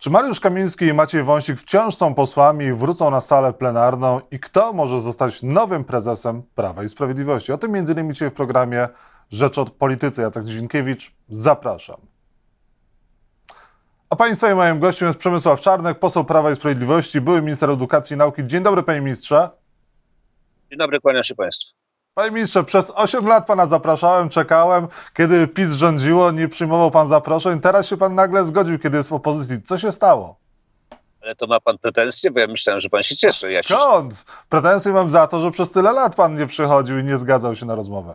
Czy Mariusz Kamiński i Maciej Wąsik wciąż są posłami i wrócą na salę plenarną? I kto może zostać nowym prezesem Prawa i Sprawiedliwości? O tym innymi dzisiaj w programie Rzecz od Politycy. Jacek Dzienkiewicz, zapraszam. A Państwa i moim gościem jest Przemysław Czarnek, poseł Prawa i Sprawiedliwości, były minister edukacji i nauki. Dzień dobry, panie ministrze. Dzień dobry, kłaniam się Państwu. Panie ministrze, przez 8 lat pana zapraszałem, czekałem. Kiedy PiS rządziło, nie przyjmował pan zaproszeń. Teraz się pan nagle zgodził, kiedy jest w opozycji. Co się stało? Ale to ma pan pretensje, bo ja myślałem, że pan się cieszy. Ja się... Skąd? Pretensje mam za to, że przez tyle lat pan nie przychodził i nie zgadzał się na rozmowę.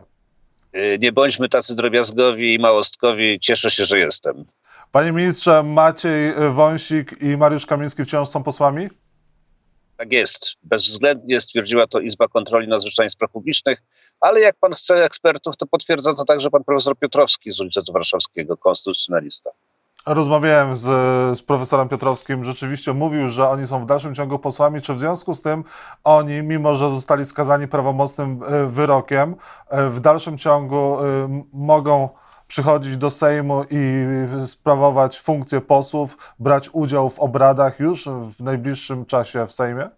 Y, Nie bądźmy tacy drobiazgowi i małostkowi. Cieszę się, że jestem. Panie ministrze, Maciej Wąsik i Mariusz Kamiński wciąż są posłami? Tak jest. Bezwzględnie stwierdziła to Izba Kontroli Nadzwyczajnych Spraw Publicznych, ale jak pan chce ekspertów, to potwierdza to także pan profesor Piotrowski z Uniwersytetu Warszawskiego, konstytucjonalista. Rozmawiałem z, z profesorem Piotrowskim, rzeczywiście mówił, że oni są w dalszym ciągu posłami. Czy w związku z tym oni, mimo że zostali skazani prawomocnym e, wyrokiem, e, w dalszym ciągu e, mogą przychodzić do Sejmu i sprawować funkcję posłów, brać udział w obradach już w najbliższym czasie w Sejmie?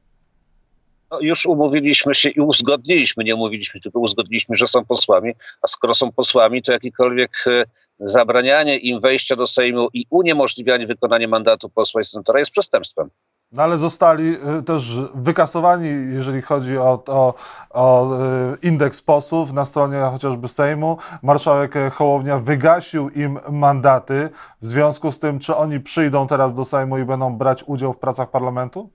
No, już umówiliśmy się i uzgodniliśmy, nie umówiliśmy, tylko uzgodniliśmy, że są posłami, a skoro są posłami, to jakikolwiek e, zabranianie im wejścia do Sejmu i uniemożliwianie wykonania mandatu posła i senatora jest przestępstwem. No ale zostali y, też wykasowani, jeżeli chodzi o, o, o y, indeks posłów na stronie chociażby Sejmu. Marszałek Hołownia wygasił im mandaty. W związku z tym, czy oni przyjdą teraz do Sejmu i będą brać udział w pracach parlamentu?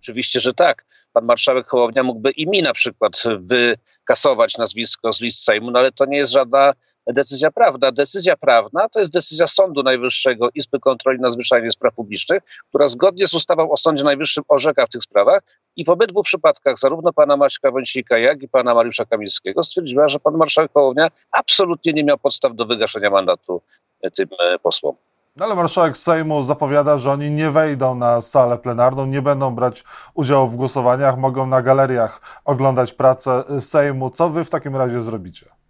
Oczywiście, że tak. Pan marszałek Hołownia mógłby i mi na przykład wykasować nazwisko z list Sejmu, no ale to nie jest żadna decyzja prawna. Decyzja prawna to jest decyzja Sądu Najwyższego Izby Kontroli Nadzwyczajnej Spraw Publicznych, która zgodnie z ustawą o Sądzie Najwyższym orzeka w tych sprawach i w obydwu przypadkach zarówno pana Maćka Wąsika, jak i pana Mariusza Kamińskiego stwierdziła, że pan marszałek Hołownia absolutnie nie miał podstaw do wygaszenia mandatu e, tym e, posłom. No ale marszałek Sejmu zapowiada, że oni nie wejdą na salę plenarną, nie będą brać udziału w głosowaniach, mogą na galeriach oglądać pracę Sejmu. Co wy w takim razie zrobicie?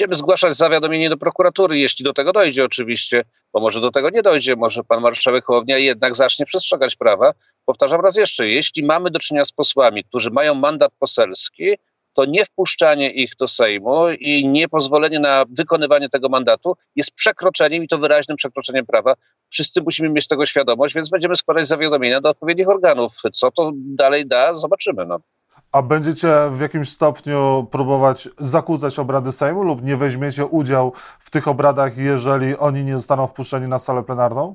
Będziemy zgłaszać zawiadomienie do prokuratury, jeśli do tego dojdzie oczywiście, bo może do tego nie dojdzie, może pan marszałek Hołownia jednak zacznie przestrzegać prawa. Powtarzam raz jeszcze, jeśli mamy do czynienia z posłami, którzy mają mandat poselski, to nie wpuszczanie ich do Sejmu i nie pozwolenie na wykonywanie tego mandatu jest przekroczeniem i to wyraźnym przekroczeniem prawa. Wszyscy musimy mieć tego świadomość, więc będziemy składać zawiadomienia do odpowiednich organów. Co to dalej da, zobaczymy. No. A będziecie w jakimś stopniu próbować zakłócać obrady Sejmu lub nie weźmiecie udziału w tych obradach, jeżeli oni nie zostaną wpuszczeni na salę plenarną?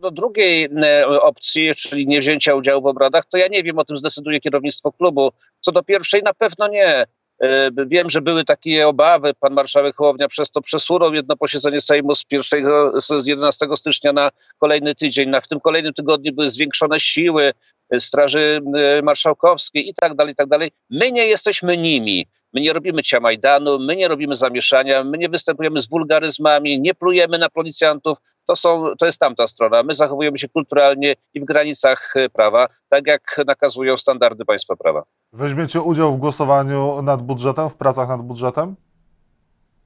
do drugiej e, opcji, czyli nie wzięcia udziału w obradach, to ja nie wiem, o tym zdecyduje kierownictwo klubu. Co do pierwszej, na pewno nie. E, Wiem, że były takie obawy. Pan marszałek Hołownia przez to przesunął jedno posiedzenie Sejmu z, 1, z 11 stycznia na kolejny tydzień. Na, w tym kolejnym tygodniu były zwiększone siły Straży e, Marszałkowskiej i tak dalej, i tak dalej. My nie jesteśmy nimi. My nie robimy ciamajdanu, my nie robimy zamieszania, my nie występujemy z wulgaryzmami, nie plujemy na policjantów. To, są, to jest tamta strona. My zachowujemy się kulturalnie i w granicach e, prawa, tak jak nakazują standardy państwa prawa. Weźmiecie udział w głosowaniu nad budżetem, w pracach nad budżetem?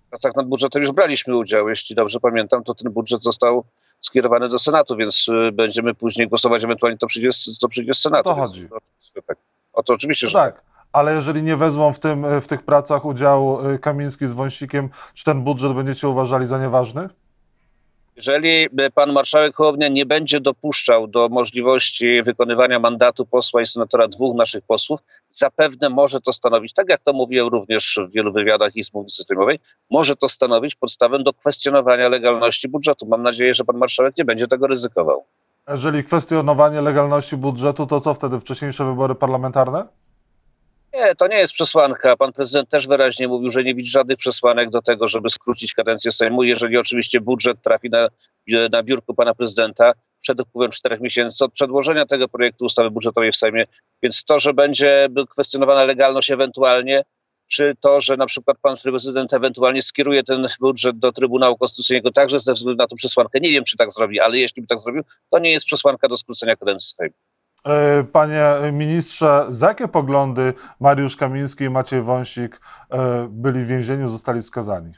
W pracach nad budżetem już braliśmy udział. Jeśli dobrze pamiętam, to ten budżet został skierowany do Senatu, więc y, będziemy później głosować, ewentualnie to przyjdzie, to przyjdzie z Senatu. To chodzi. to- tak. O to oczywiście, No że tak. tak. Ale jeżeli nie wezmą w, tym, w tych pracach udziału y, Kamiński z Wąsikiem, czy ten budżet będziecie uważali za nieważny? Jeżeli y, pan marszałek Hołownia nie będzie dopuszczał do możliwości wykonywania mandatu posła i senatora dwóch naszych posłów, zapewne może to stanowić, tak jak to mówiłem również w wielu wywiadach i z mównicy sejmowej, może to stanowić podstawę do kwestionowania legalności budżetu. Mam nadzieję, że pan marszałek nie będzie tego ryzykował. Jeżeli kwestionowanie legalności budżetu, to co wtedy? Wcześniejsze wybory parlamentarne? Nie, to nie jest przesłanka. Pan prezydent też wyraźnie mówił, że nie widzi żadnych przesłanek do tego, żeby skrócić kadencję Sejmu, jeżeli oczywiście budżet trafi na, na biurko pana prezydenta przed upływem czterech miesięcy od przedłożenia tego projektu ustawy budżetowej w Sejmie. Więc to, że będzie kwestionowana legalność ewentualnie, czy to, że na przykład pan prezydent ewentualnie skieruje ten budżet do Trybunału Konstytucyjnego także ze względu na tę przesłankę. Nie wiem, czy tak zrobi, ale jeśli by tak zrobił, to nie jest przesłanka do skrócenia kadencji Sejmu. E, Panie ministrze, za jakie poglądy Mariusz Kamiński i Maciej Wąsik e, byli w więzieniu, zostali skazani?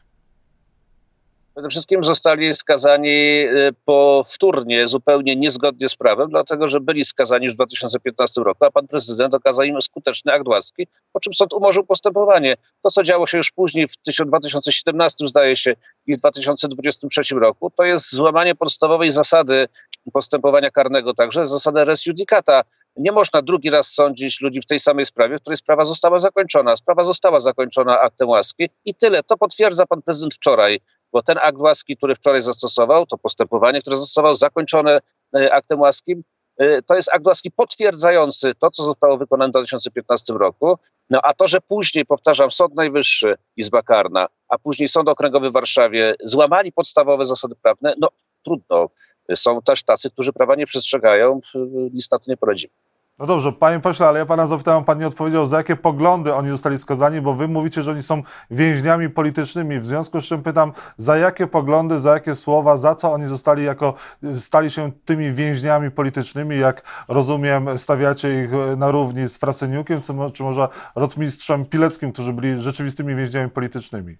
Przede wszystkim zostali skazani y, powtórnie, zupełnie niezgodnie z prawem, dlatego że byli skazani już w 2015 roku, a pan prezydent okazał im skuteczny akt łaski, po czym sąd umorzył postępowanie. To, co działo się już później, w 2017 zdaje się i w 2023 roku, to jest złamanie podstawowej zasady postępowania karnego, także zasady res judicata. Nie można drugi raz sądzić ludzi w tej samej sprawie, w której sprawa została zakończona. Sprawa została zakończona aktem łaski i tyle. To potwierdza pan prezydent wczoraj bo ten akt łaski, który wczoraj zastosował, to postępowanie, które zastosował, zakończone e, aktem łaskim, e, to jest akt łaski potwierdzający to, co zostało wykonane w 2015 roku. No a to, że później, powtarzam, Sąd Najwyższy, Izba Karna, a później Sąd Okręgowy w Warszawie złamali podstawowe zasady prawne, no trudno. Są też tacy, którzy prawa nie przestrzegają, nic na to nie poradzimy. No dobrze, panie pośle, ale ja pana zapytałem, pan nie odpowiedział, za jakie poglądy oni zostali skazani, bo wy mówicie, że oni są więźniami politycznymi. W związku z czym pytam, za jakie poglądy, za jakie słowa, za co oni zostali jako, stali się tymi więźniami politycznymi, jak rozumiem, stawiacie ich na równi z Frasyniukiem, czy może rotmistrzem Pileckim, którzy byli rzeczywistymi więźniami politycznymi?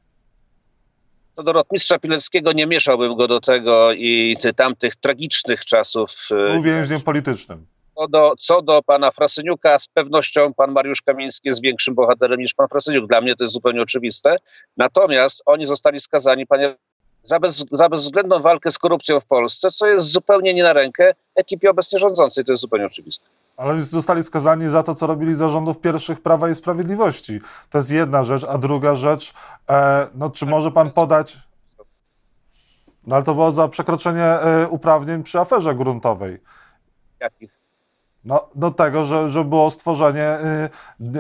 To do rotmistrza Pileckiego nie mieszałbym go do tego i tamtych tragicznych czasów. Był więźniem politycznym. Co do, co do pana Frasyniuka, z pewnością pan Mariusz Kamiński jest większym bohaterem niż pan Frasyniuk. Dla mnie to jest zupełnie oczywiste. Natomiast oni zostali skazani, panie, za, bez, za bezwzględną walkę z korupcją w Polsce, co jest zupełnie nie na rękę ekipie obecnie rządzącej. To jest zupełnie oczywiste. Ale zostali skazani za to, co robili zarządów pierwszych Prawa i Sprawiedliwości. To jest jedna rzecz, a druga rzecz, e, no czy może pan podać... No ale to było za przekroczenie e, uprawnień przy aferze gruntowej. Jakich? No, do tego, że, że było stworzenie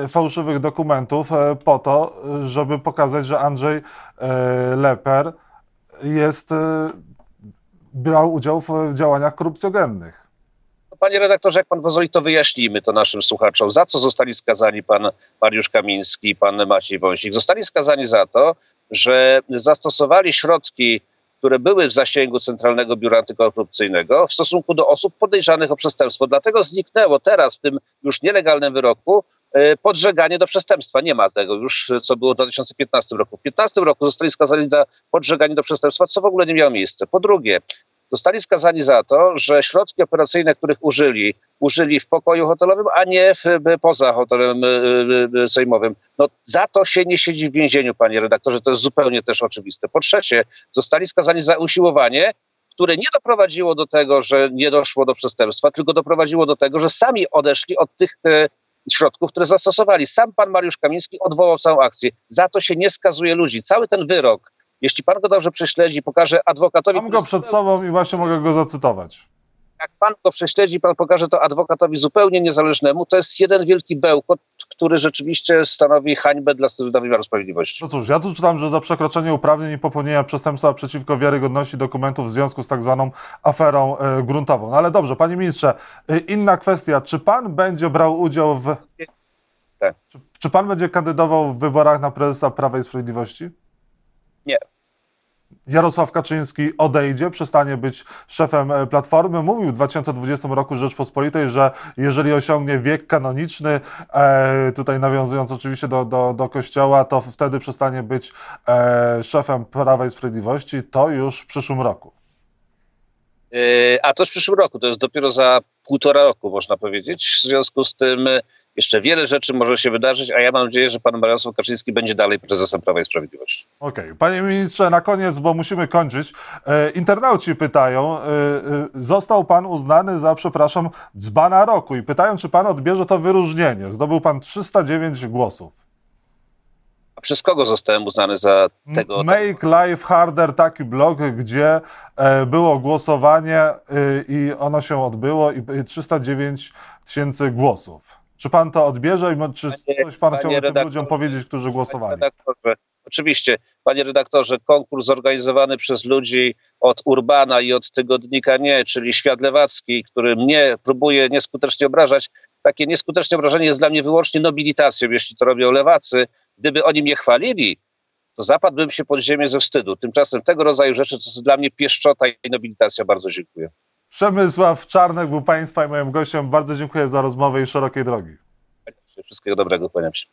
y, fałszywych dokumentów y, po to, żeby pokazać, że Andrzej Leper jest, brał udział w działaniach korupcjogennych. Panie redaktorze, jak pan pozwoli, to wyjaśnijmy to naszym słuchaczom. Za co zostali skazani pan Mariusz Kamiński i pan Maciej Wąsik? Zostali skazani za to, że zastosowali środki które były w zasięgu Centralnego Biura Antykorupcyjnego w stosunku do osób podejrzanych o przestępstwo. Dlatego zniknęło teraz w tym już nielegalnym wyroku e, podżeganie do przestępstwa. Nie ma tego już, co było w 2015 roku. W 2015 roku zostali skazani za podżeganie do przestępstwa, co w ogóle nie miało miejsca. Po drugie, zostali skazani za to, że środki operacyjne, których użyli, użyli w pokoju hotelowym, a nie w, poza hotelem e, e, sejmowym. No, za to się nie siedzi w więzieniu, panie redaktorze, to jest zupełnie też oczywiste. Po trzecie, zostali skazani za usiłowanie, które nie doprowadziło do tego, że nie doszło do przestępstwa, tylko doprowadziło do tego, że sami odeszli od tych e, środków, które zastosowali. Sam pan Mariusz Kamiński odwołał całą akcję. Za to się nie skazuje ludzi. Cały ten wyrok jeśli pan go dobrze prześledzi, pokaże adwokatowi. Mam go przed sobą i właśnie mogę go zacytować. Jak pan go prześledzi, pan pokaże to adwokatowi zupełnie niezależnemu, to jest jeden wielki bełkot, który rzeczywiście stanowi hańbę dla wymiaru sprawiedliwości. No cóż, ja tu czytam, że za przekroczenie uprawnień i popełnienia przestępstwa przeciwko wiarygodności dokumentów w związku z tak zwaną aferą y, gruntową. No ale dobrze, panie ministrze, y, inna kwestia. Czy pan będzie brał udział w... Tak. Czy, czy pan będzie kandydował w wyborach na prezesa Prawa i Sprawiedliwości? Nie. Jarosław Kaczyński odejdzie, przestanie być szefem e, Platformy. Mówił w 2020 roku Rzeczpospolitej, że jeżeli osiągnie wiek kanoniczny, e, tutaj nawiązując oczywiście do, do, do Kościoła, to wtedy przestanie być e, szefem Prawa i Sprawiedliwości. To już w przyszłym roku. A to w przyszłym roku, to jest dopiero za półtora roku, można powiedzieć. W związku z tym jeszcze wiele rzeczy może się wydarzyć, a ja mam nadzieję, że pan Jarosław Kaczyński będzie dalej prezesem Prawa i Sprawiedliwości. Okej. Okay. Panie ministrze, na koniec, bo musimy kończyć. E, internauci pytają, e, e, został pan uznany za, przepraszam, dzbana roku i pytają, czy pan odbierze to wyróżnienie. Zdobył pan 309 głosów. A przez kogo zostałem uznany za tego? Make Life Harder, taki blog, gdzie e, było głosowanie e, i ono się odbyło i 309 tysięcy głosów. Czy pan to odbierze i czy panie, coś pan chciał tym ludziom powiedzieć, którzy głosowali? Oczywiście, panie redaktorze, konkurs zorganizowany przez ludzi od Urbana i od tygodnika Nie, czyli Świat Lewacki, który mnie próbuje nieskutecznie obrażać. Takie nieskuteczne obrażenie jest dla mnie wyłącznie nobilitacją, jeśli to robią lewacy. Gdyby oni mnie chwalili, to zapadłbym się pod ziemię ze wstydu. Tymczasem tego rodzaju rzeczy to są dla mnie pieszczota i nobilitacja. Bardzo dziękuję. Przemysław Czarnek był Państwa i moim gościem. Bardzo dziękuję za rozmowę i szerokiej drogi. Wszystkiego dobrego, kłaniam się.